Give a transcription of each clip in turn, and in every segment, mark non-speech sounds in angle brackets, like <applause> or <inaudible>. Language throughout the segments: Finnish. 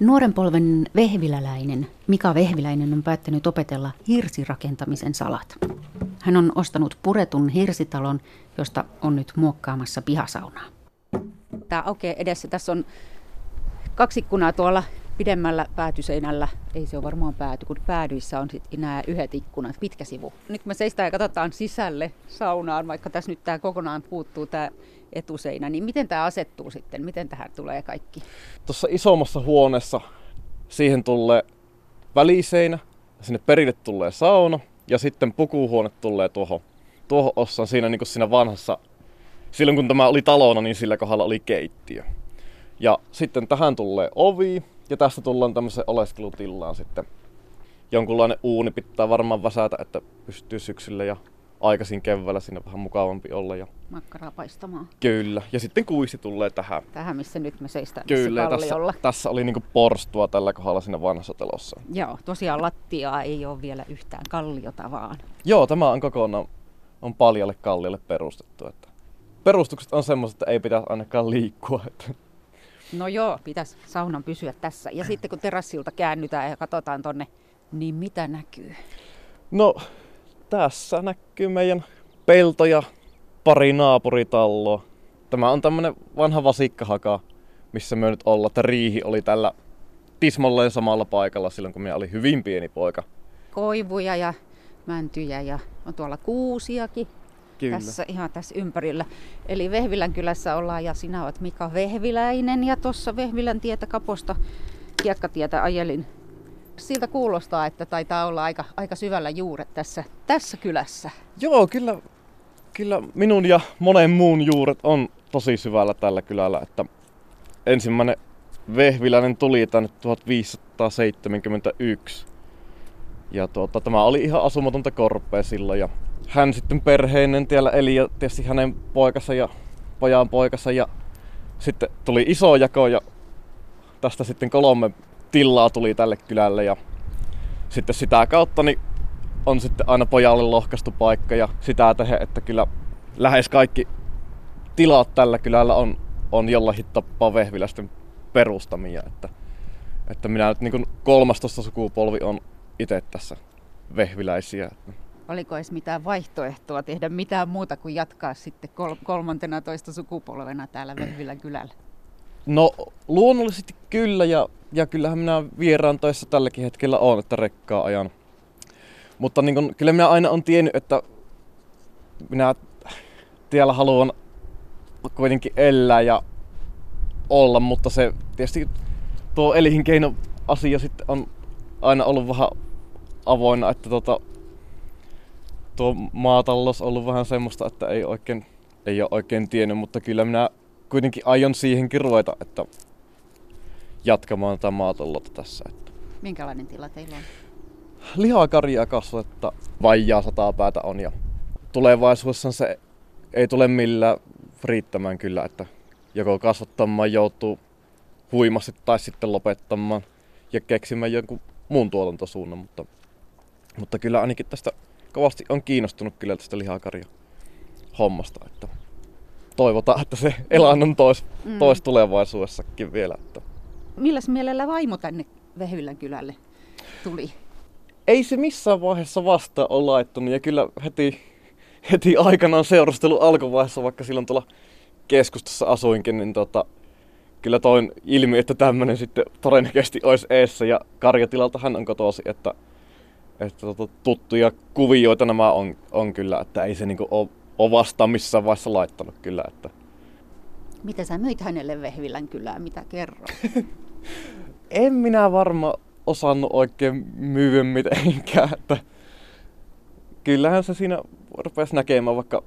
Nuoren polven vehviläläinen Mika Vehviläinen on päättänyt opetella hirsirakentamisen salat. Hän on ostanut puretun hirsitalon, josta on nyt muokkaamassa pihasaunaa. Tämä aukeaa edessä. Tässä on kaksi ikkunaa tuolla pidemmällä päätyseinällä. Ei se ole varmaan pääty, kun päädyissä on sitten nämä yhdet ikkunat, pitkä sivu. Nyt me seistään ja katsotaan sisälle saunaan, vaikka tässä nyt tämä kokonaan puuttuu tämä etuseinä, niin miten tämä asettuu sitten? Miten tähän tulee kaikki? Tuossa isommassa huoneessa siihen tulee väliseinä, sinne perille tulee sauna ja sitten pukuhuone tulee tuohon, tuohon ossaan siinä, niin kuin siinä vanhassa, silloin kun tämä oli talona, niin sillä kohdalla oli keittiö. Ja sitten tähän tulee ovi ja tästä tullaan tämmöiseen oleskelutilaan sitten. Jonkunlainen uuni pitää varmaan väsätä, että pystyy syksyllä ja aikaisin keväällä siinä vähän mukavampi olla. Ja... Makkaraa paistamaan. Kyllä. Ja sitten kuisi tulee tähän. Tähän, missä nyt me seistään Kyllä, tässä, tässä, oli niinku porstua tällä kohdalla siinä vanhassa telossa. Joo, tosiaan lattiaa ei ole vielä yhtään kalliota vaan. Joo, tämä on kokonaan on paljalle kalliolle perustettu. Että perustukset on semmoiset, että ei pitäisi ainakaan liikkua. Että... No joo, pitäisi saunan pysyä tässä. Ja sitten kun terassilta käännytään ja katsotaan tonne, niin mitä näkyy? No tässä näkyy meidän pelto ja pari naapuritalloa. Tämä on tämmönen vanha vasikkahaka, missä me nyt ollaan. Että riihi oli tällä tismalleen samalla paikalla silloin, kun minä oli hyvin pieni poika. Koivuja ja mäntyjä ja on tuolla kuusiakin. Kyllä. Tässä ihan tässä ympärillä. Eli Vehvilän kylässä ollaan ja sinä olet Mika Vehviläinen ja tuossa Vehvilän tietä Kaposta kiekkatietä ajelin siltä kuulostaa, että taitaa olla aika, aika syvällä juuret tässä, tässä kylässä. Joo, kyllä, kyllä minun ja monen muun juuret on tosi syvällä tällä kylällä. Että ensimmäinen vehviläinen tuli tänne 1571. Ja tuota, tämä oli ihan asumatonta korpea silloin. Ja hän sitten perheinen tiellä eli ja tietysti hänen poikansa ja pojan poikansa. Ja sitten tuli iso jako ja tästä sitten kolme tilaa tuli tälle kylälle ja sitten sitä kautta niin on sitten aina pojalle lohkaistu paikka ja sitä tehdä, että kyllä lähes kaikki tilat tällä kylällä on, on jollain tappaa vehviläisten perustamia. Että, että minä nyt niin 13 sukupolvi on itse tässä vehviläisiä. Oliko edes mitään vaihtoehtoa tehdä mitään muuta kuin jatkaa sitten kol- kolmantena toista sukupolvena täällä Vehvilän kylällä? No luonnollisesti kyllä ja, ja kyllähän minä vieraan toissa tälläkin hetkellä on, että rekkaa ajan. Mutta niin kun, kyllä minä aina on tiennyt, että minä tiellä haluan kuitenkin elää ja olla, mutta se tietysti tuo elinkeino asia sitten on aina ollut vähän avoinna, että tota, tuo maatalous ollut vähän semmoista, että ei oikein, ei ole oikein tiennyt, mutta kyllä minä kuitenkin aion siihenkin ruveta, että jatkamaan tätä maataloutta tässä. Että. Minkälainen tila teillä on? Lihakarjaa kasvatetta vajaa sataa päätä on ja tulevaisuudessa se ei tule millään riittämään kyllä, että joko kasvattamaan joutuu huimasti tai sitten lopettamaan ja keksimään jonkun muun tuotantosuunnan, mutta, mutta kyllä ainakin tästä kovasti on kiinnostunut kyllä tästä lihakarja hommasta, että toivotaan, että se elannon tois, mm. tois tulevaisuudessakin vielä. Että. Milläs mielellä vaimo tänne Vehylän kylälle tuli? Ei se missään vaiheessa vasta ole laittanut ja kyllä heti, heti aikanaan seurustelu alkuvaiheessa, vaikka silloin tuolla keskustassa asuinkin, niin tota, kyllä toin ilmi, että tämmöinen sitten todennäköisesti olisi eessä ja karjatilalta hän on kotosi, että, että tota, tuttuja kuvioita nämä on, on kyllä, että ei se niinku ole ole vastaan missään vaiheessa laittanut kyllä. Että. Mitä sä myit hänelle Vehvilän kylään, mitä kerro? <laughs> en minä varma osannut oikein myyä mitenkään. Että kyllähän se siinä rupesi näkemään, vaikka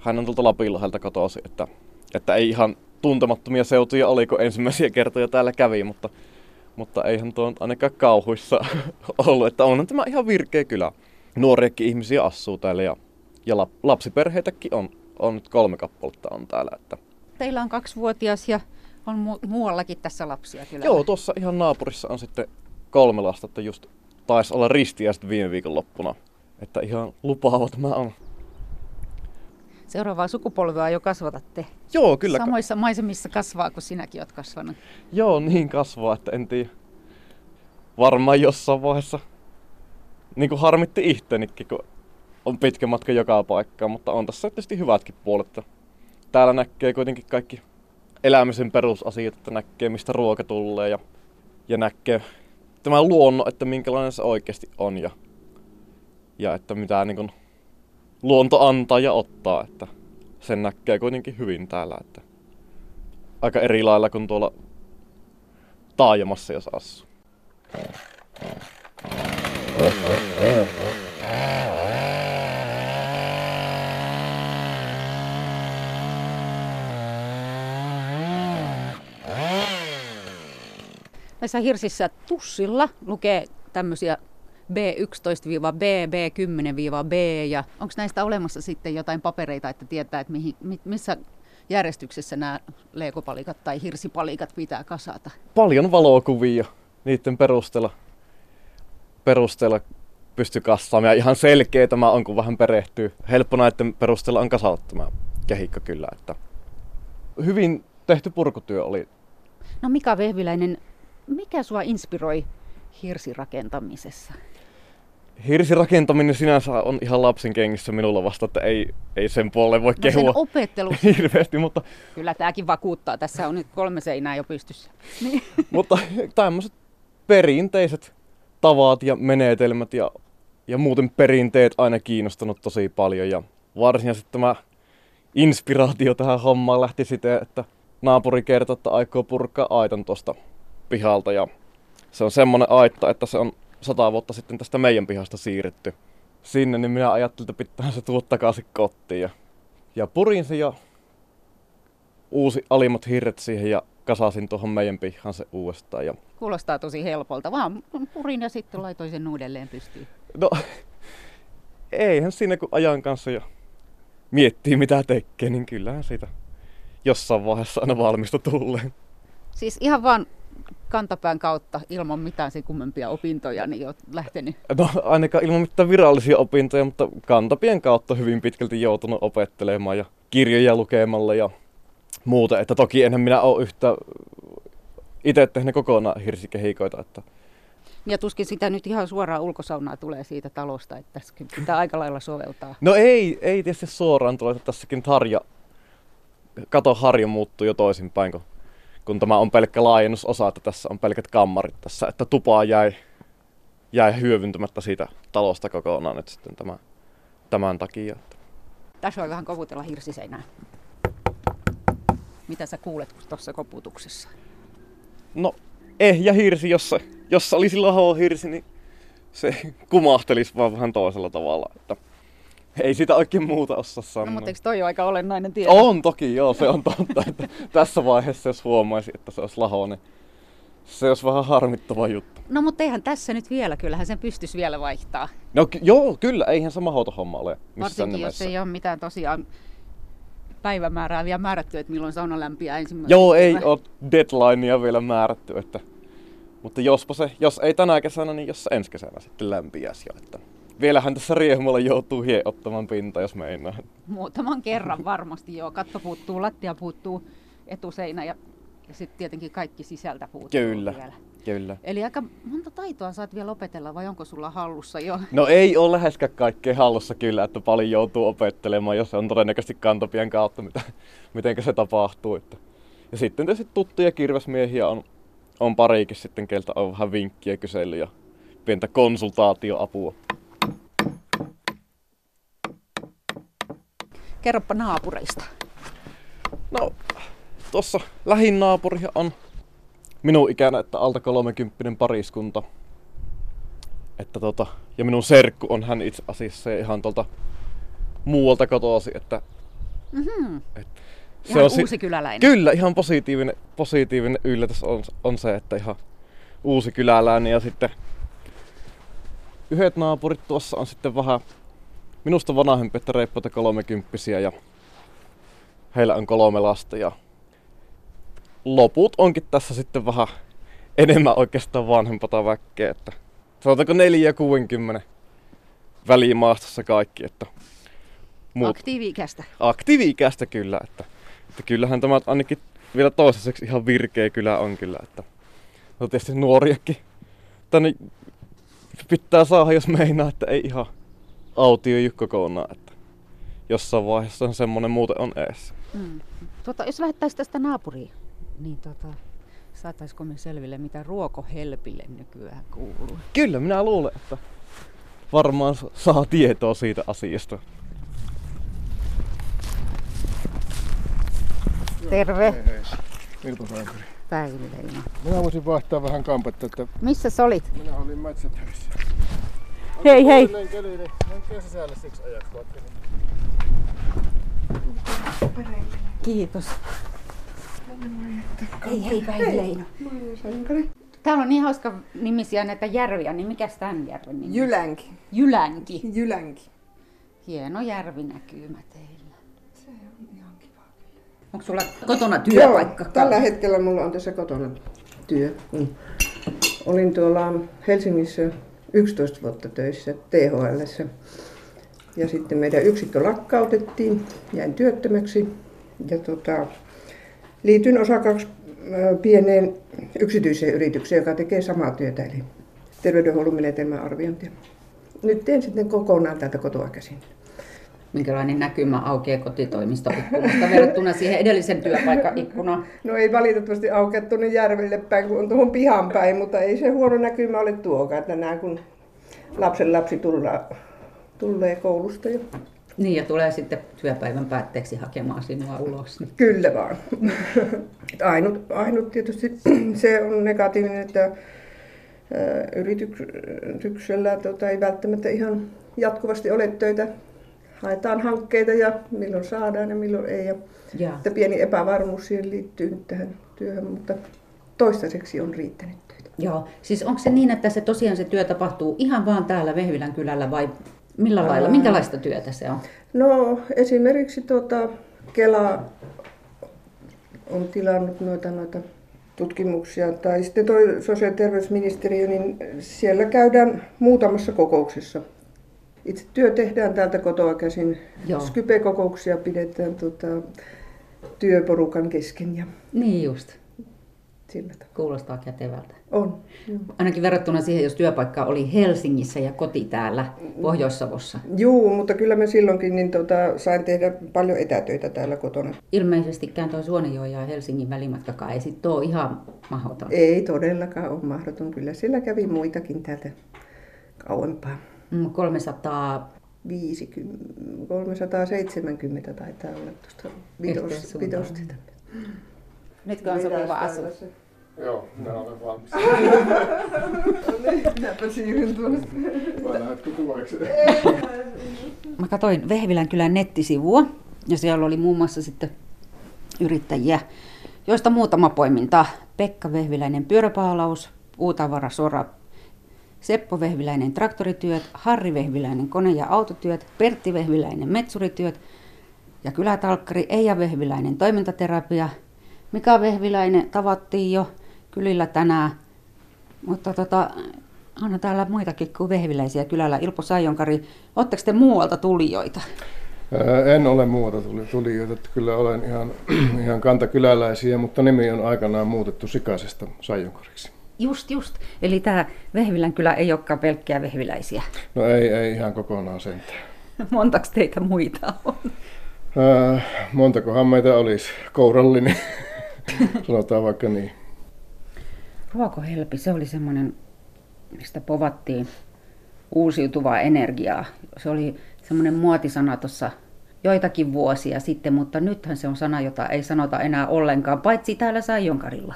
hän on tuolta Lapinlahdelta kotoisin, että, että ei ihan tuntemattomia seutuja oliko ensimmäisiä kertoja täällä kävi, mutta, mutta eihän tuo ainakaan kauhuissa <laughs> ollut, että onhan tämä ihan virkeä kylä. Nuoriakin ihmisiä asuu täällä ja ja lapsiperheitäkin on, on nyt kolme kappaletta on täällä. Että. Teillä on kaksivuotias ja on mu- muuallakin tässä lapsia kyllä. Joo, tuossa ihan naapurissa on sitten kolme lasta, että just taisi olla ristiä sitten viime viikon loppuna. Että ihan lupaava tämä on. Seuraavaa sukupolvea jo kasvatatte. Joo, kyllä. Samoissa maisemissa kasvaa kuin sinäkin olet kasvanut. Joo, niin kasvaa, että en tiedä. Varmaan jossain vaiheessa niin kuin harmitti ittenikin, kun on pitkä matka joka paikkaan, mutta on tässä tietysti hyvätkin puolet. Täällä näkee kuitenkin kaikki elämisen perusasiat, että näkee mistä ruoka tulee ja, ja näkee tämä luonno, että minkälainen se oikeasti on ja, ja että mitä niin kuin, luonto antaa ja ottaa, että sen näkee kuitenkin hyvin täällä. Että aika eri lailla kuin tuolla taajamassa, jos asuu. Näissä hirsissä tussilla lukee tämmöisiä B11-B, B10-B ja onko näistä olemassa sitten jotain papereita, että tietää, että mihin, missä järjestyksessä nämä leekopalikat tai hirsipalikat pitää kasata? Paljon valokuvia niiden perusteella, perusteella pysty kassaamaan. Ja ihan selkeä tämä on, kun vähän perehtyy. Helppo näiden perusteella on kasata tämä kehikko kyllä. Että hyvin tehty purkutyö oli. No Mika Vehviläinen, mikä sua inspiroi hirsirakentamisessa? Hirsirakentaminen sinänsä on ihan lapsen kengissä minulla vasta, että ei, ei sen puolelle voi no kehua opettelu. <laughs> hirveästi, mutta... Kyllä tämäkin vakuuttaa, tässä on nyt kolme seinää jo pystyssä. <laughs> Niin. mutta tämmöiset perinteiset tavat ja menetelmät ja, ja muuten perinteet aina kiinnostanut tosi paljon ja varsinaisesti tämä inspiraatio tähän hommaan lähti siten, että naapuri kertoi, että aikoo purkaa aitan tuosta pihalta ja se on semmonen aitta, että se on sata vuotta sitten tästä meidän pihasta siirretty sinne, niin minä ajattelin, että pitää se tuoda takaisin kotiin. Ja, ja purin se ja uusi alimmat hirret siihen ja kasasin tuohon meidän pihaan se uudestaan. Ja... Kuulostaa tosi helpolta, vaan purin ja sitten laitoin sen uudelleen pystyyn. No, eihän siinä kun ajan kanssa ja miettii mitä tekee, niin kyllähän siitä jossain vaiheessa aina valmista tulee. Siis ihan vaan kantapään kautta ilman mitään sen kummempia opintoja niin olet lähtenyt? No ainakaan ilman mitään virallisia opintoja, mutta kantapien kautta hyvin pitkälti joutunut opettelemaan ja kirjoja lukemalla ja muuta. Että toki enhän minä ole yhtä itse tehnyt kokonaan hirsikehikoita. Että... Ja tuskin sitä nyt ihan suoraan ulkosaunaa tulee siitä talosta, että tässä pitää aika lailla soveltaa. No ei, ei tietysti suoraan tule, että tässäkin harja, kato harja muuttuu jo toisinpäin, kun kun tämä on pelkkä laajennusosa, että tässä on pelkät kammarit tässä, että tupaa jäi, jäi hyödyntämättä siitä talosta kokonaan nyt sitten tämän, tämän takia. Tässä voi vähän koputella hirsiseinää. Mitä sä kuulet tuossa koputuksessa? No, ehjä hirsi, jossa, jossa olisi laho hirsi, niin se kumahtelisi vaan vähän toisella tavalla. Että ei sitä oikein muuta osaa sanoa. No, mutta eikö toi ole aika olennainen tieto? On toki, joo, se on totta. Että tässä vaiheessa, jos huomaisi, että se olisi laho, niin se olisi vähän harmittava juttu. No mutta eihän tässä nyt vielä, kyllähän sen pystyisi vielä vaihtaa. No joo, kyllä, eihän se mahdoto homma ole Varsinkin nimessä. jos ei ole mitään tosiaan päivämäärää vielä määrätty, että milloin sauna lämpiää ensimmäisen. Joo, ei ole deadlinea vielä määrätty, että mutta jospa se, jos ei tänä kesänä, niin jos ensi kesänä sitten lämpiäisi jo. Että vielähän tässä riehumalla joutuu hie ottamaan pinta, jos meinaa. Muutaman kerran varmasti joo. Katto puuttuu, lattia puuttuu, etuseinä ja, ja sitten tietenkin kaikki sisältä puuttuu Kyllä. vielä. Kyllä. Eli aika monta taitoa saat vielä opetella vai onko sulla hallussa jo? <laughs> No ei ole läheskään kaikkea hallussa kyllä, että paljon joutuu opettelemaan, jos on todennäköisesti kantopien kautta, mitä, miten se tapahtuu. Että. Ja sitten tietysti tuttuja kirvesmiehiä on, on pariikin sitten, keltä on vähän vinkkiä kysely ja pientä konsultaatioapua. Kerropa naapureista. No, tuossa lähin naapuri on minun ikänä, että alta 30 pariskunta. Että tota, ja minun serkku on hän itse asiassa ihan tuolta muualta kotoasi, että... Mm-hmm. Et, se ihan on uusi kyläläinen. Kyllä, ihan positiivinen, positiivinen yllätys on, on se, että ihan uusi kyläläinen ja sitten yhdet naapurit tuossa on sitten vähän minusta vanhempi, että reippoita kolmekymppisiä ja heillä on kolme lasta ja loput onkin tässä sitten vähän enemmän oikeastaan vanhempata väkkeä, että sanotaanko 4 ja 60 välimaastossa kaikki, että muut. Aktiivi-ikäistä. Aktiivi-ikäistä kyllä, että, että kyllähän tämä ainakin vielä toistaiseksi ihan virkeä kyllä on kyllä, että no tietysti nuoriakin tänne pitää saada, jos meinaa, että ei ihan autioju kokonaan, että jossain vaiheessa on semmoinen muuten on eessä. Mm. Tuota, jos lähettäisiin tästä naapuriin, niin tota, saataisiko me selville, mitä ruokohelpille nykyään kuuluu? Kyllä, minä luulen, että varmaan saa tietoa siitä asiasta. Terve. Päivi Leino. Minä voisin vaihtaa vähän kampetta, että Missä sä olit? minä olin metsätöissä. Hei hei! Silleen keli, niin menkää sisälle siksi ajaksi vaikka. Kiitos. Hei hei Päivi Leino. Täällä on niin hauska nimisiä näitä järviä, niin mikä tämän järven nimi? Jylänki. Jylänki. Jylänki. Hieno järvinäkymä teillä. Se on ihan kiva. Onko sulla kotona työpaikka? Joo, tällä hetkellä mulla on tässä kotona työ. Olin tuolla Helsingissä 11 vuotta töissä THL. Ja sitten meidän yksikkö lakkautettiin, jäin työttömäksi. Ja tota, liityin osakaksi pieneen yksityiseen yritykseen, joka tekee samaa työtä, eli terveydenhuollon menetelmän arviointia. Nyt teen sitten kokonaan täältä kotoa käsin. Minkälainen näkymä aukeaa kotitoimistoikkunasta verrattuna siihen edellisen työpaikkaikkunaan? No ei valitettavasti aukea tuonne järvelle päin, kun on tuohon pihan päin, mutta ei se huono näkymä ole tuokaan tänään, kun lapsen lapsi tulla, tulee koulusta jo. Niin, ja tulee sitten työpäivän päätteeksi hakemaan sinua ulos. Kyllä vaan. ainut, ainut tietysti se on negatiivinen, että yrityksellä tota, ei välttämättä ihan jatkuvasti ole töitä. Haetaan hankkeita ja milloin saadaan ja milloin ei. Ja Ja. että pieni epävarmuus siihen liittyy nyt tähän työhön, mutta toistaiseksi on riittänyt töitä. Joo, siis onko se niin, että se tosiaan se työ tapahtuu ihan vaan täällä Vehvilän kylällä vai millä lailla, minkälaista työtä se on? No esimerkiksi tuota, Kela on tilannut noita, noita tutkimuksia, tai sitten toi sosiaali- ja terveysministeriö, niin siellä käydään muutamassa kokouksessa. Itse työ tehdään täältä kotoa käsin. Joo. Skype-kokouksia pidetään tota, työporukan kesken ja Niin just, sillä kuulostaa kätevältä. On. Joo. Ainakin verrattuna siihen, jos työpaikka oli Helsingissä ja koti täällä Pohjois-Savossa. Juu, mutta kyllä mä silloinkin niin tota, sain tehdä paljon etätöitä täällä kotona. Ilmeisestikään tuo Suonenjoen ja Helsingin välimatkakaan ei sitten ole ihan mahdoton. Ei todellakaan ole mahdoton. Kyllä siellä kävi muitakin täältä kauempaa. Mm, 300 50, 370 taitaa olla tuosta vitosta. Nytkö on sopiva asu? Joo, minä olen valmis. <laughs> Minäpä siirryn tuonne. Vai lähdetkö tuoksi? Mä katsoin Vehvilän kylän nettisivua ja siellä oli muun muassa sitten yrittäjiä, joista muutama poiminta. Pekka Vehviläinen pyöräpaalaus, puutavara Sora, Seppo Vehviläinen traktorityöt, Harri Vehviläinen kone- ja autotyöt, Pertti Vehviläinen metsurityöt ja kylätalkkari Eija Vehviläinen toimintaterapia. Mika Vehviläinen tavattiin jo kylillä tänään, mutta tota, onhan täällä muitakin kuin vehviläisiä kylällä. Ilpo Saijonkari, oletteko te muualta tulijoita? Ää, En ole tuli, tulijoita, että kyllä olen ihan, <clears throat> ihan kantakyläläisiä, mutta nimi on aikanaan muutettu Sikaisesta Sajonkariksi. Just, just. Eli tämä Vehvilän kylä ei olekaan pelkkiä vehviläisiä. No ei, ei ihan kokonaan sentään. <laughs> Montaks teitä muita on? Ää, montakohan meitä olisi kourallinen, <laughs> sanotaan vaikka niin. Ruokohelpi, se oli semmoinen, mistä povattiin uusiutuvaa energiaa. Se oli semmoinen muotisana tuossa joitakin vuosia sitten, mutta nythän se on sana, jota ei sanota enää ollenkaan, paitsi täällä Saijonkarilla.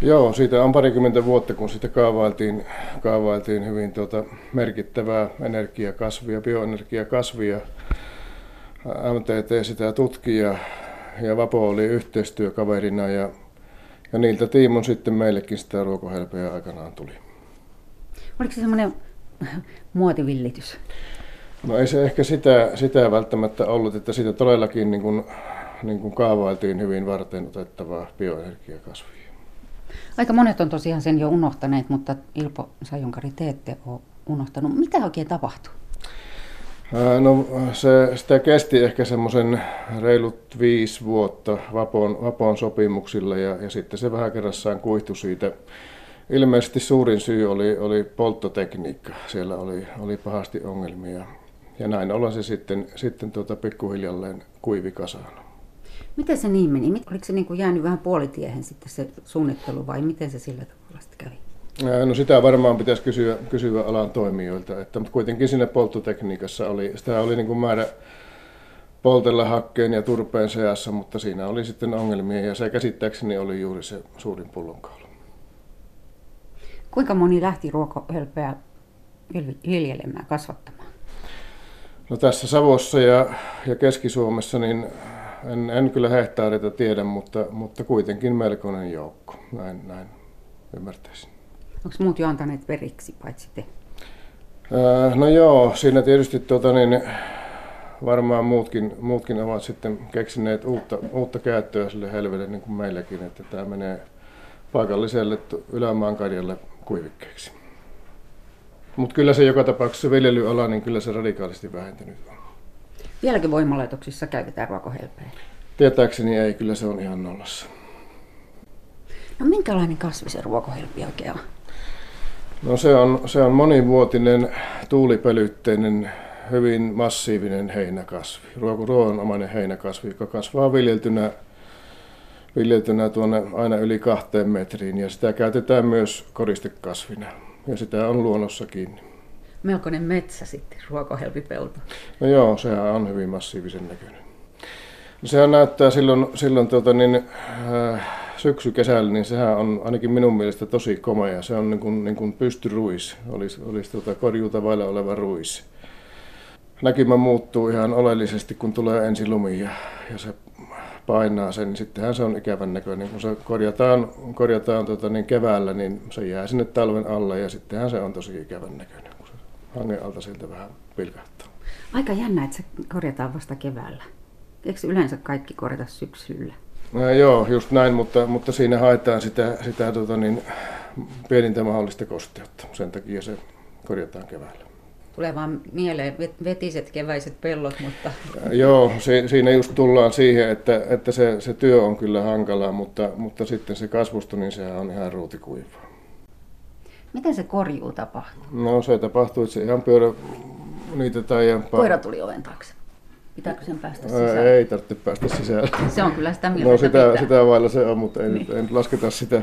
Joo, siitä on parikymmentä vuotta, kun sitä kaavailtiin, kaavailtiin hyvin tuota merkittävää energiakasvia, bioenergiakasvia. MTT sitä tutki ja, ja Vapo oli yhteistyökaverina ja, ja niiltä tiimon sitten meillekin sitä ruokohelpeä aikanaan tuli. Oliko se semmoinen muotivillitys? No ei se ehkä sitä, sitä välttämättä ollut, että sitä todellakin niin kuin, niin kuin kaavailtiin hyvin varten otettavaa bioenergiakasvia. Aika monet on tosiaan sen jo unohtaneet, mutta Ilpo Sajonkari, te ette ole unohtanut. Mitä oikein tapahtui? No se, sitä kesti ehkä semmoisen reilut viisi vuotta Vapon, Vapon sopimuksilla ja, ja sitten se vähän kerrassaan kuihtui siitä. Ilmeisesti suurin syy oli, oli polttotekniikka. Siellä oli, oli pahasti ongelmia ja näin ollen se sitten, sitten tuota pikkuhiljalleen kuivi kasaan. Miten se niin meni? Oliko se niin kuin jäänyt vähän puolitiehen sitten se suunnittelu vai miten se sillä tavalla sitten kävi? No sitä varmaan pitäisi kysyä, kysyä alan toimijoilta, että, mutta kuitenkin sinne polttotekniikassa oli, sitä oli niin kuin määrä poltella hakkeen ja turpeen seassa, mutta siinä oli sitten ongelmia ja se käsittääkseni oli juuri se suurin pullonkaula. Kuinka moni lähti ruokohölpeä viljelemään, kasvattamaan? No tässä Savossa ja, ja Keski-Suomessa niin en, en kyllä hehtaareita tiedä, mutta, mutta kuitenkin melkoinen joukko, näin, näin ymmärtäisin. Onko muut jo antaneet periksi, paitsi te? no joo, siinä tietysti tuota, niin, varmaan muutkin, muutkin ovat sitten keksineet uutta, uutta käyttöä sille helvelle niin kuin meilläkin, että tämä menee paikalliselle ylämaan karjalle kuivikkeeksi. Mutta kyllä se joka tapauksessa viljelyala, niin kyllä se radikaalisti vähentynyt on. Vieläkin voimalaitoksissa käytetään ruokohelpeä? Tietääkseni ei, kyllä se on ihan nollassa. No minkälainen kasvi se ruokohelpi oikein on? No se on, se on monivuotinen, tuulipölytteinen, hyvin massiivinen heinäkasvi. Ruoanomainen heinäkasvi, joka kasvaa viljeltynä, viljeltynä tuonne aina yli kahteen metriin. Ja sitä käytetään myös koristekasvina. Ja sitä on luonnossakin. Melkoinen metsä sitten, ruokohelpipelto. No joo, sehän on hyvin massiivisen näköinen. No sehän näyttää silloin, silloin tuota niin, äh, syksy-kesällä, niin sehän on ainakin minun mielestä tosi komea. Se on niin kuin, niin kuin pystyruis, olisi, olisi tuota korjuuta vailla oleva ruis. Näkymä muuttuu ihan oleellisesti, kun tulee ensi lumi ja, ja se painaa sen, niin sittenhän se on ikävän näköinen. Kun se korjataan, korjataan tota niin keväällä, niin se jää sinne talven alle ja sittenhän se on tosi ikävän näköinen, hangen alta siltä vähän pilkahtaa. Aika jännä, että se korjataan vasta keväällä. Eikö yleensä kaikki korjata syksyllä? No, joo, just näin, mutta, mutta siinä haetaan sitä, sitä tota niin, pienintä mahdollista kosteutta. Sen takia se korjataan keväällä. Tulee vaan mieleen vetiset keväiset pellot, mutta... Joo, si, siinä just tullaan siihen, että, että se, se työ on kyllä hankalaa, mutta, mutta sitten se kasvusto, niin sehän on ihan ruutikuivaa. Miten se korjuu tapahtuu? No se tapahtuu, että se ihan pyörä niitä tai... Koira tuli oven taakse. Pitääkö sen päästä sisään? Ei tarvitse päästä sisään. Se on kyllä sitä mieltä, No sitä, sitä vailla se on, mutta ei, niin. nyt lasketa sitä.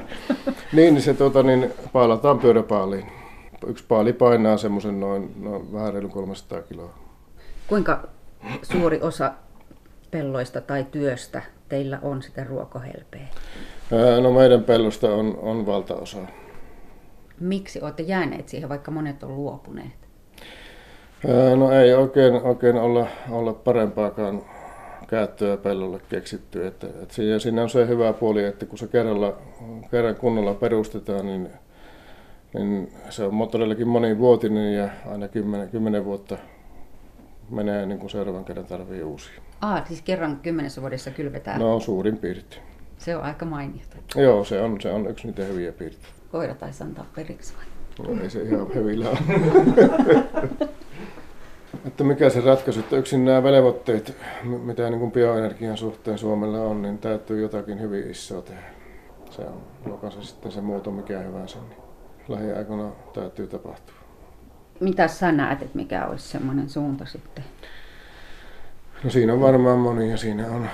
niin, niin se tuota, niin, paalataan pyöräpaaliin. Yksi paali painaa semmoisen noin, noin vähän reilu 300 kiloa. Kuinka suuri osa pelloista tai työstä teillä on sitä ruokohelpeä? No meidän pellosta on, on valtaosa. Miksi olette jääneet siihen, vaikka monet on luopuneet? No ei oikein, oikein olla, olla parempaakaan käyttöä pellolle keksitty. Että, että siinä, siinä on se hyvä puoli, että kun se kerralla, kerran kunnolla perustetaan, niin, niin se on todellakin monivuotinen ja aina kymmenen, kymmenen vuotta menee niin kuin seuraavan kerran tarvii uusia. Ah, siis kerran kymmenessä vuodessa kylvetään? No suurin piirtein. Se on aika mainiota. Joo, se on, se on yksi niitä hyviä piirteitä. Koira taisi antaa periksi vai? No, ei se ihan hyvillä ole. <laughs> Että mikä se ratkaisu, että yksin nämä velvoitteet, mitä niin kuin bioenergian suhteen Suomella on, niin täytyy jotakin hyvin isoa tehdä. Se on, joka se sitten se muoto mikä hyvänsä, niin lähiaikoina täytyy tapahtua. Mitä sä näet, että mikä olisi semmoinen suunta sitten? No siinä on varmaan monia. Siinä on,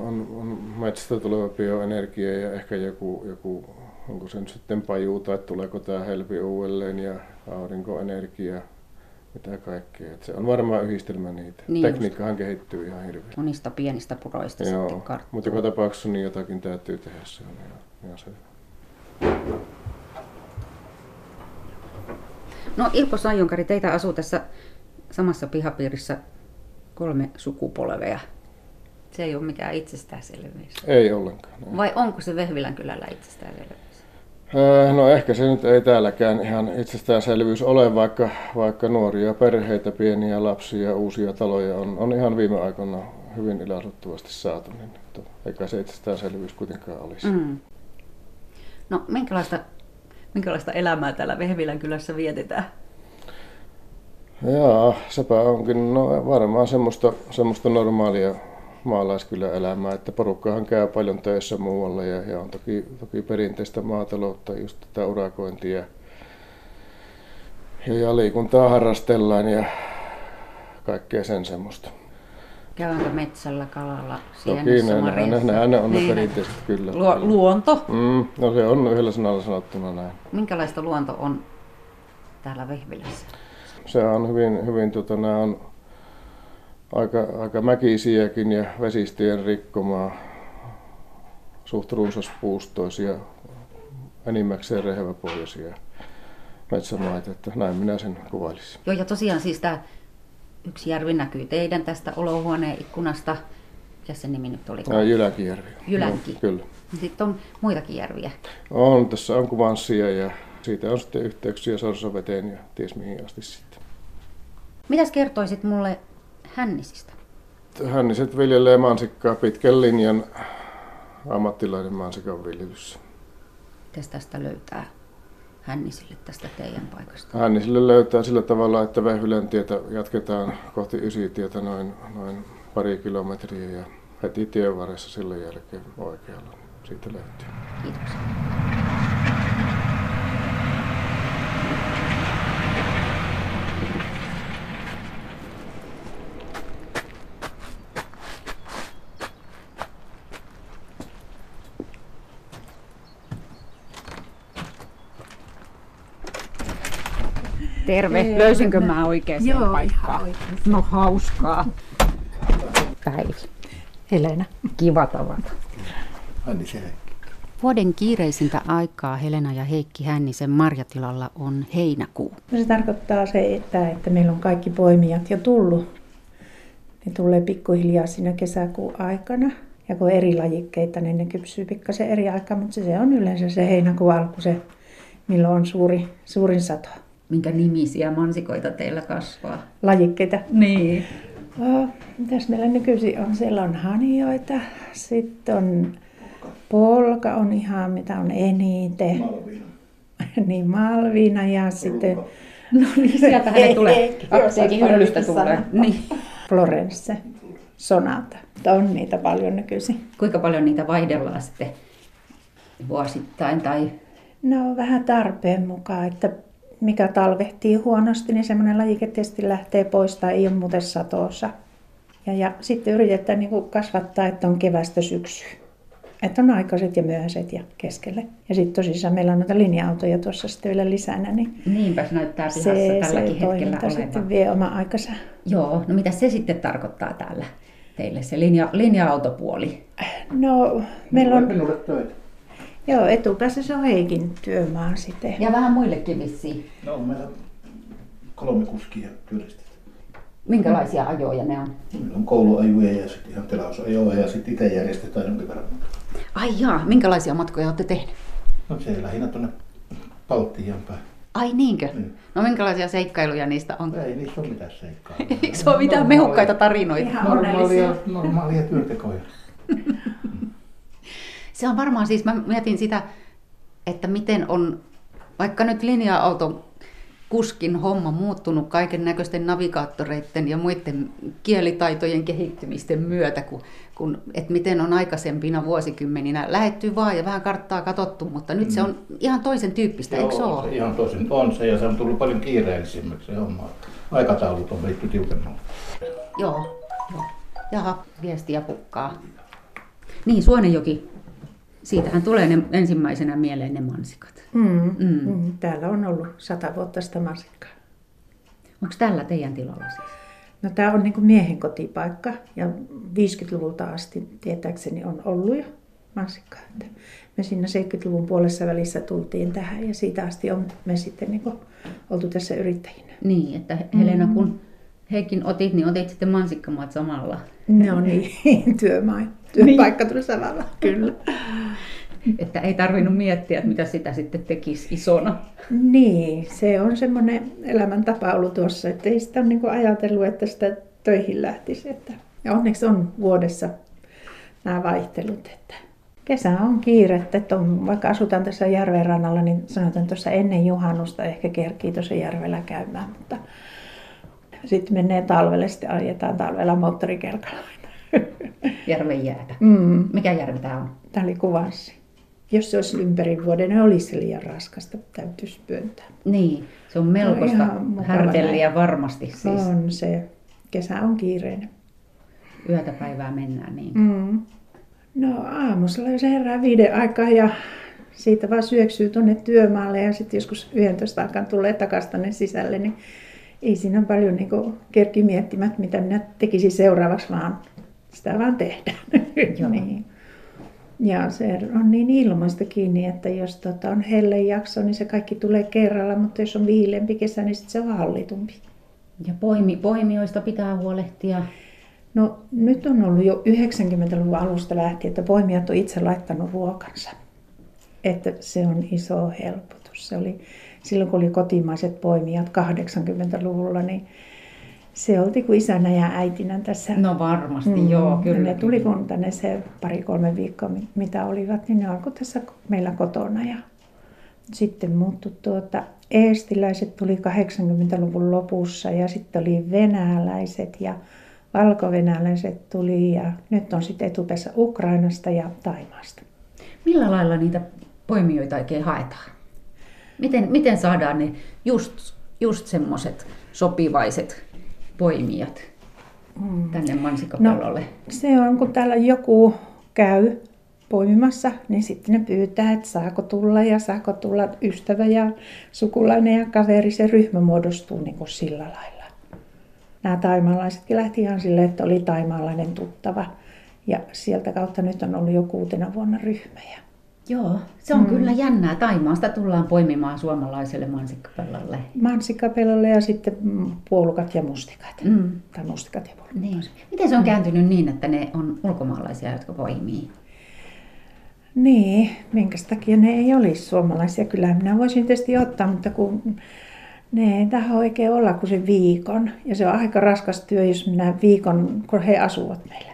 on, on metsästä tuleva bioenergia ja ehkä joku, joku onko se nyt sitten paju tai tuleeko tämä helpi uudelleen ja aurinkoenergia mitä kaikkea. Et se on varmaan yhdistelmä niitä. Niin Tekniikkahan just. kehittyy ihan hirveästi. Monista pienistä puroista Joo, sitten karttuu. Mutta joka tapauksessa niin jotakin täytyy tehdä. Se on ihan, ihan se. No Ilpo Sajonkari, teitä asuu tässä samassa pihapiirissä kolme sukupolvea. Se ei ole mikään itsestäänselvyys. Ei ollenkaan. Ei. Vai onko se Vehvilän kylällä itsestäänselvyys? Öö, no ehkä se nyt ei täälläkään ihan itsestäänselvyys ole, vaikka, vaikka nuoria perheitä, pieniä lapsia, uusia taloja on, on ihan viime aikoina hyvin ilahduttavasti saatu, niin eikä se itsestäänselvyys kuitenkaan olisi. Mm. No minkälaista, minkälaista elämää täällä Vehvilän kylässä vietetään? Joo, sepä onkin no, varmaan semmoista, semmoista normaalia maalaiskylä-elämää, että porukkahan käy paljon töissä muualla ja, ja on toki, toki perinteistä maataloutta, just tätä urakointia ja, ja liikuntaa harrastellaan ja kaikkea sen semmoista. Käydäänkö metsällä, kalalla, Toki sienessä, ne, ne, ne, nehän ne on ne Niin. perinteiset kyllä. Lu- luonto. Mm, no se on yhdellä sanalla sanottuna näin. Minkälaista luonto on täällä Vehvilässä? Se on hyvin, hyvin tota, nämä on aika, aika mäkisiäkin ja vesistöjen rikkomaa, suht runsaspuustoisia, enimmäkseen reheväpohjaisia metsämaita, että näin minä sen kuvailisin. Joo, ja tosiaan siis tämä yksi järvi näkyy teidän tästä olohuoneen ikkunasta. Ja sen nimi nyt oli? Ja Jyläkijärvi. Jylänki. No, kyllä. Sitten on muitakin järviä. On, tässä on kuvanssia ja siitä on sitten yhteyksiä Sorsaveteen ja ties mihin asti sitten. Mitäs kertoisit mulle Hännisistä? Hänniset viljelee mansikkaa pitkän linjan ammattilainen mansikan viljelyssä. Mitäs tästä löytää Hännisille tästä teidän paikasta? Hännisille löytää sillä tavalla, että Vähylän tietä jatketaan kohti Ysitietä noin, noin pari kilometriä ja heti tien varressa sillä jälkeen oikealla. Siitä löytyy. Kiitoksia. Terve. Löysinkö mä oikeaan Joo, oikein. No hauskaa. Päivi. Helena. Kiva tavata. Anni se Vuoden kiireisintä aikaa Helena ja Heikki Hännisen marjatilalla on heinäkuu. No se tarkoittaa se, että, että meillä on kaikki poimijat jo tullut. Ne tulee pikkuhiljaa siinä kesäkuun aikana. Ja kun eri lajikkeita, niin ne kypsyy pikkasen eri aikaa, mutta se, se on yleensä se heinäkuun alku, se, milloin on suuri, suurin sato. Minkä nimisiä mansikoita teillä kasvaa? Lajikkeita. Niin. Oh, mitäs meillä nykyisin on? Siellä on hanioita, sitten on polka on ihan mitä on eniten. Malviina. <laughs> niin Malviina ja sitten... No niin, sieltähän ne tulee. Apteekin hyllystä tulee. Niin. Florence, Sonata. On niitä paljon nykyisin. Kuinka paljon niitä vaihdellaan sitten vuosittain tai No vähän tarpeen mukaan, että mikä talvehtii huonosti, niin semmoinen lajike tietysti lähtee pois tai ei ole muuten satoossa. Ja, ja sitten yritetään niin kuin kasvattaa, että on kevästä syksyä. Että on aikaiset ja myöhäiset ja keskelle. Ja sitten tosissaan meillä on noita linja-autoja tuossa sitten vielä lisänä, niin niinpäs näyttää pihassa se, se tälläkin hetkellä toiminta olevan. sitten vie oma aikansa. Joo, no mitä se sitten tarkoittaa täällä teille, se linja, linja-autopuoli? No, meillä on, Minulle töitä. Joo, etupäässä se on Heikin työmaa sitten. Ja vähän muillekin vissiin. No on meillä kolme kuskia työllistetty. Minkälaisia ajoja ne on? Meillä on kouluajuja ja sitten ihan telausajoja ja sitten itse järjestetään jonkin verran. Ai jaa, minkälaisia matkoja olette tehneet? No se lähinnä tuonne Baltian päin. Ai niinkö? Niin. No minkälaisia seikkailuja niistä on? Ei niissä ole mitään seikkaa. Eikö se ole mitään mehukkaita tarinoita? Ihan Normaalia, normaalia työntekoja. Se on varmaan siis, mä mietin sitä, että miten on vaikka nyt linja-auto kuskin homma muuttunut kaiken näköisten navigaattoreiden ja muiden kielitaitojen kehittymisten myötä, kun, kun, että miten on aikaisempina vuosikymmeninä lähetty vaan ja vähän karttaa katsottu, mutta nyt se on ihan toisen tyyppistä, eikö se Joo, ole? se ihan tosin on se ja se on tullut paljon kiireellisemmäksi se homma. Aikataulut on veitty tiukemmalle. Joo, joo. Jaha, viestiä pukkaa. Niin, Suonenjoki, siitähän tulee ne ensimmäisenä mieleen ne mansikat. Mm, Mm. mm. Mm. Täällä on ollut sata vuotta sitä mansikkaa. Onko tällä teidän tilalla siis? No, tämä on niin kuin miehen kotipaikka ja 50-luvulta asti tietääkseni on ollut jo mansikkaa. Me siinä 70-luvun puolessa välissä tultiin tähän ja siitä asti on me sitten niin kuin oltu tässä yrittäjinä. Niin, että Helena, kun Heikin otit, niin otit sitten mansikkamaat samalla. No niin, <laughs> työmaa, työpaikka tuli samalla, kyllä. Että ei tarvinnut miettiä, että mitä sitä sitten tekisi isona. Niin, se on semmoinen elämäntapa ollut tuossa, että ei sitä ole niin ajatellut, että sitä töihin lähtisi. Että, ja onneksi on vuodessa nämä vaihtelut, että kesä on kiirettä, että on, vaikka asutaan tässä järven rannalla, niin sanotaan tuossa ennen juhannusta ehkä kerkii tuossa järvellä käymään, mutta sitten menee talvelle, sitten ajetaan talvella moottorikelkalla. <laughs> Järven jäätä. Mm. Mikä järvi tämä on? Tämä oli kuvassi. Jos se olisi ympäri vuoden, niin olisi se liian raskasta, täytyisi työntää. Niin, se on melkoista ihan mukava härdelliä varmasti siis. On se. Kesä on kiireinen. Yötä päivää mennään niin. Mm. No aamusella jos herää viiden aikaa ja siitä vaan syöksyy tuonne työmaalle ja sitten joskus 11 aikaan tulee takaisin tänne sisälle, niin ei siinä paljon niin kerki miettimät, mitä minä tekisin seuraavaksi, vaan sitä vaan tehdään. <laughs> Joo. niin. Ja se on niin ilmasta kiinni, että jos tota on hellejakso, niin se kaikki tulee kerralla, mutta jos on viileämpi kesä, niin sit se on hallitumpi. Ja poimi, poimijoista pitää huolehtia. No nyt on ollut jo 90-luvun alusta lähtien, että poimijat on itse laittanut ruokansa. Että se on iso helpotus. Se oli, silloin kun oli kotimaiset poimijat 80-luvulla, niin se oltiin kuin isänä ja äitinä tässä. No varmasti, mm, joo, kyllä. Ne tuli kun tänne se pari-kolme viikkoa, mitä olivat, niin ne alkoi tässä meillä kotona. Ja sitten muuttui tuota, eestiläiset tuli 80-luvun lopussa ja sitten oli venäläiset ja valkovenäläiset tuli ja nyt on sitten etupäässä Ukrainasta ja Taimaasta. Millä lailla niitä poimijoita oikein haetaan? Miten, miten saadaan ne just, just semmoiset sopivaiset poimijat tänne mansikkapellolle? No, se on, kun täällä joku käy poimimassa, niin sitten ne pyytää, että saako tulla ja saako tulla ystävä ja sukulainen ja kaveri. Se ryhmä muodostuu niin kuin sillä lailla. Nämä taimalaisetkin lähti ihan silleen, että oli taimaalainen tuttava. Ja sieltä kautta nyt on ollut jo kuutena vuonna ryhmä. Joo, se on mm. kyllä jännää. Taimaasta tullaan poimimaan suomalaiselle mansikkapellolle. Mansikkapellolle ja sitten puolukat ja mustikat. Mm. Tai mustikat ja puolukat. Niin. Miten se on kääntynyt niin, että ne on ulkomaalaisia, jotka poimii? Niin, minkä takia ne ei olisi suomalaisia. Kyllä minä voisin tietysti ottaa, mutta kun ne ei tähän oikein olla kuin se viikon. Ja se on aika raskas työ, jos minä viikon, kun he asuvat meillä.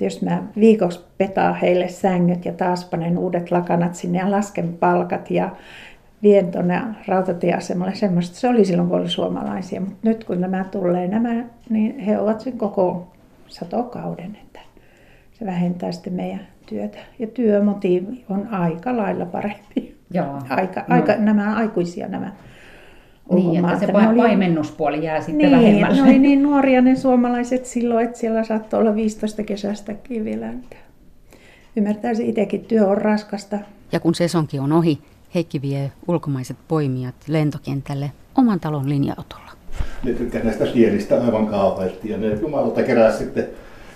Jos mä viikoksi petaan heille sängyt ja taas panen uudet lakanat sinne ja lasken palkat ja vien tuonne rautatieasemalle semmoista. Se oli silloin, kun oli suomalaisia. Mutta nyt kun nämä tulee nämä, niin he ovat sen koko satokauden. Että se vähentää sitten meidän työtä. Ja työmotiivi on aika lailla parempi. Joo. Aika, no. aika, nämä aikuisia nämä niin, että se pa- paimennuspuoli jää sitten niin, vähemmälle. Ne oli niin nuoria ne suomalaiset silloin, että siellä saattoi olla 15 kesästäkin vielä. Ymmärtäisi itsekin, työ on raskasta. Ja kun sesonki on ohi, Heikki vie ulkomaiset poimijat lentokentälle oman talon linja-autolla. Ne tykkää näistä sielistä aivan kauheasti ja ne jumalauta kerää sitten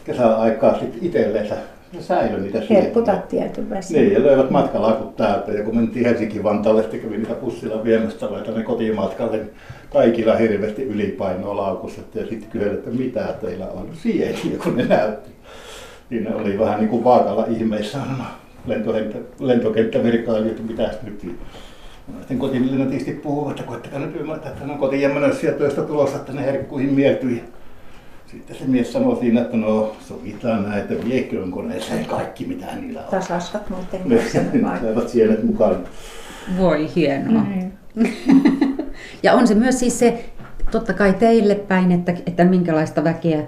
kesäaikaa sitten itselleensä ne säilö niitä Herkkutat tietysti. Niin, ja löivät matkalakut täältä. Ja kun mentiin Helsinki-Vantaalle, sitten kävi niitä pussilla viemästä vai tänne kotimatkalle, niin kaikilla hirveästi ylipainoa laukussa. Ja sitten kyseli, että mitä teillä on sieniä, kun ne näytti. Niin ne oli vähän niin kuin vaakalla ihmeissä lentokenttä, lentokenttävirkailijat, että mitäs nyt. Sitten kotilennatisti puhuvat, että koettakaa nyt ymmärtää, että ne on kotiin menossa töistä tulossa, että ne herkkuihin mieltyi. Sitten se mies sanoi siinä, että no sovitaan näin, että vieköön koneeseen kaikki mitä niillä on. Tasastat muuten Ne <laughs> saivat sienet mukaan. Voi hienoa. Mm. <laughs> ja on se myös siis se, totta kai teille päin, että, että minkälaista väkeä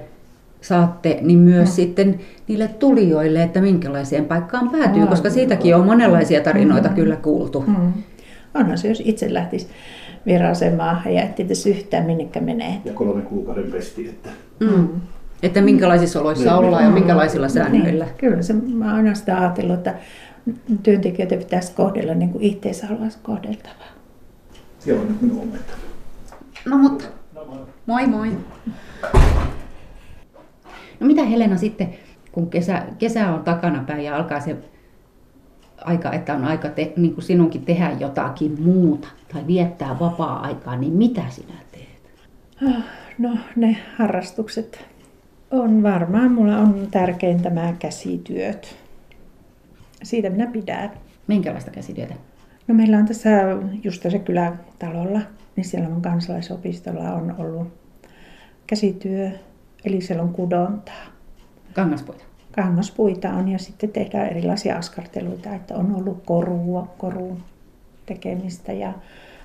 saatte, niin myös mm. sitten niille tulijoille, että minkälaiseen paikkaan päätyy, Aa, koska siitäkin on monenlaisia tarinoita mm. kyllä kuultu. Mm. Onhan se, jos itse lähtisi vieraaseen maahan ja et tietysti yhtään minnekä menee. Ja kolme kuukauden pesti, että... Mm. Että minkälaisissa oloissa niin, ollaan ja minkälaisilla säännöillä. Niin, kyllä, se, mä oon aina sitä ajatellut, että työntekijöitä pitäisi kohdella niin kuin itseensä haluaisi kohdeltavaa. Siellä on nyt minun opettaja. No mutta, moi moi. No mitä Helena sitten, kun kesä, kesä on takanapäin ja alkaa se aika, että on aika te, niin kuin sinunkin tehdä jotakin muuta tai viettää vapaa-aikaa, niin mitä sinä teet? Ah, no ne harrastukset on varmaan, mulla on tärkein tämä käsityöt. Siitä minä pidän. Minkälaista käsityötä? No meillä on tässä just tässä kylätalolla, niin siellä on kansalaisopistolla on ollut käsityö, eli siellä on kudontaa. Kangaspuita? Kangaspuita on ja sitten tehdään erilaisia askarteluita, että on ollut korua, korun tekemistä ja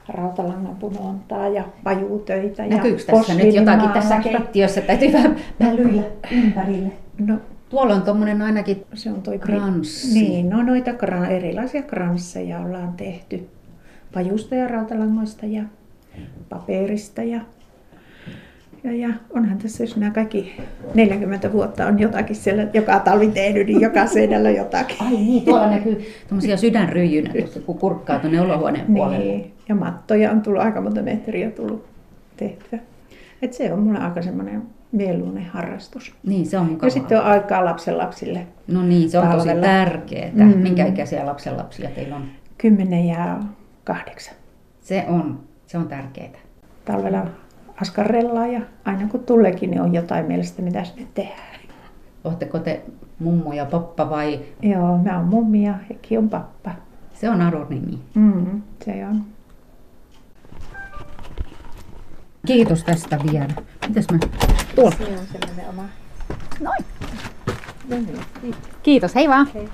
rautalangan punontaa ja pajutöitä ja Näkyykö tässä nyt jotakin tässä keittiössä? Täytyy vähän välyillä ympärille. No Tuolla on tuommoinen ainakin se on toi Kranssi. Niin, no noita kran, erilaisia kransseja ollaan tehty pajusta ja rautalangoista ja paperista ja, ja, ja onhan tässä, jos nämä kaikki 40 vuotta on jotakin siellä joka talvi tehnyt, niin joka seinällä jotakin. Ai niin, tuolla näkyy tuommoisia sydänryijynä, tuossa, kun kurkkaa tuonne olohuoneen puolelle. Niin, ja mattoja on tullut aika monta metriä tullut tehtyä. Et se on mulle aika semmoinen mieluinen harrastus. Niin, se on mukavaa. Ja sitten on aikaa lapsenlapsille. No niin, se on tosi talvella. tärkeää. Mm. Minkä ikäisiä lapsenlapsia teillä on? Kymmenen ja kahdeksan. Se on, se on tärkeää. Talvella askarrellaan ja aina kun tuleekin, niin on jotain mielestä, mitä sinne tehdään. Oletteko te mummo ja pappa vai Joo, mä oon mummi ja Heikki on pappa. se on Arun nimi? Mm, se on. Kiitos tästä vielä. Mitäs mä... Tuolla. Se on semmoinen oma. Noin. Kiitos, hei vaan. Hei.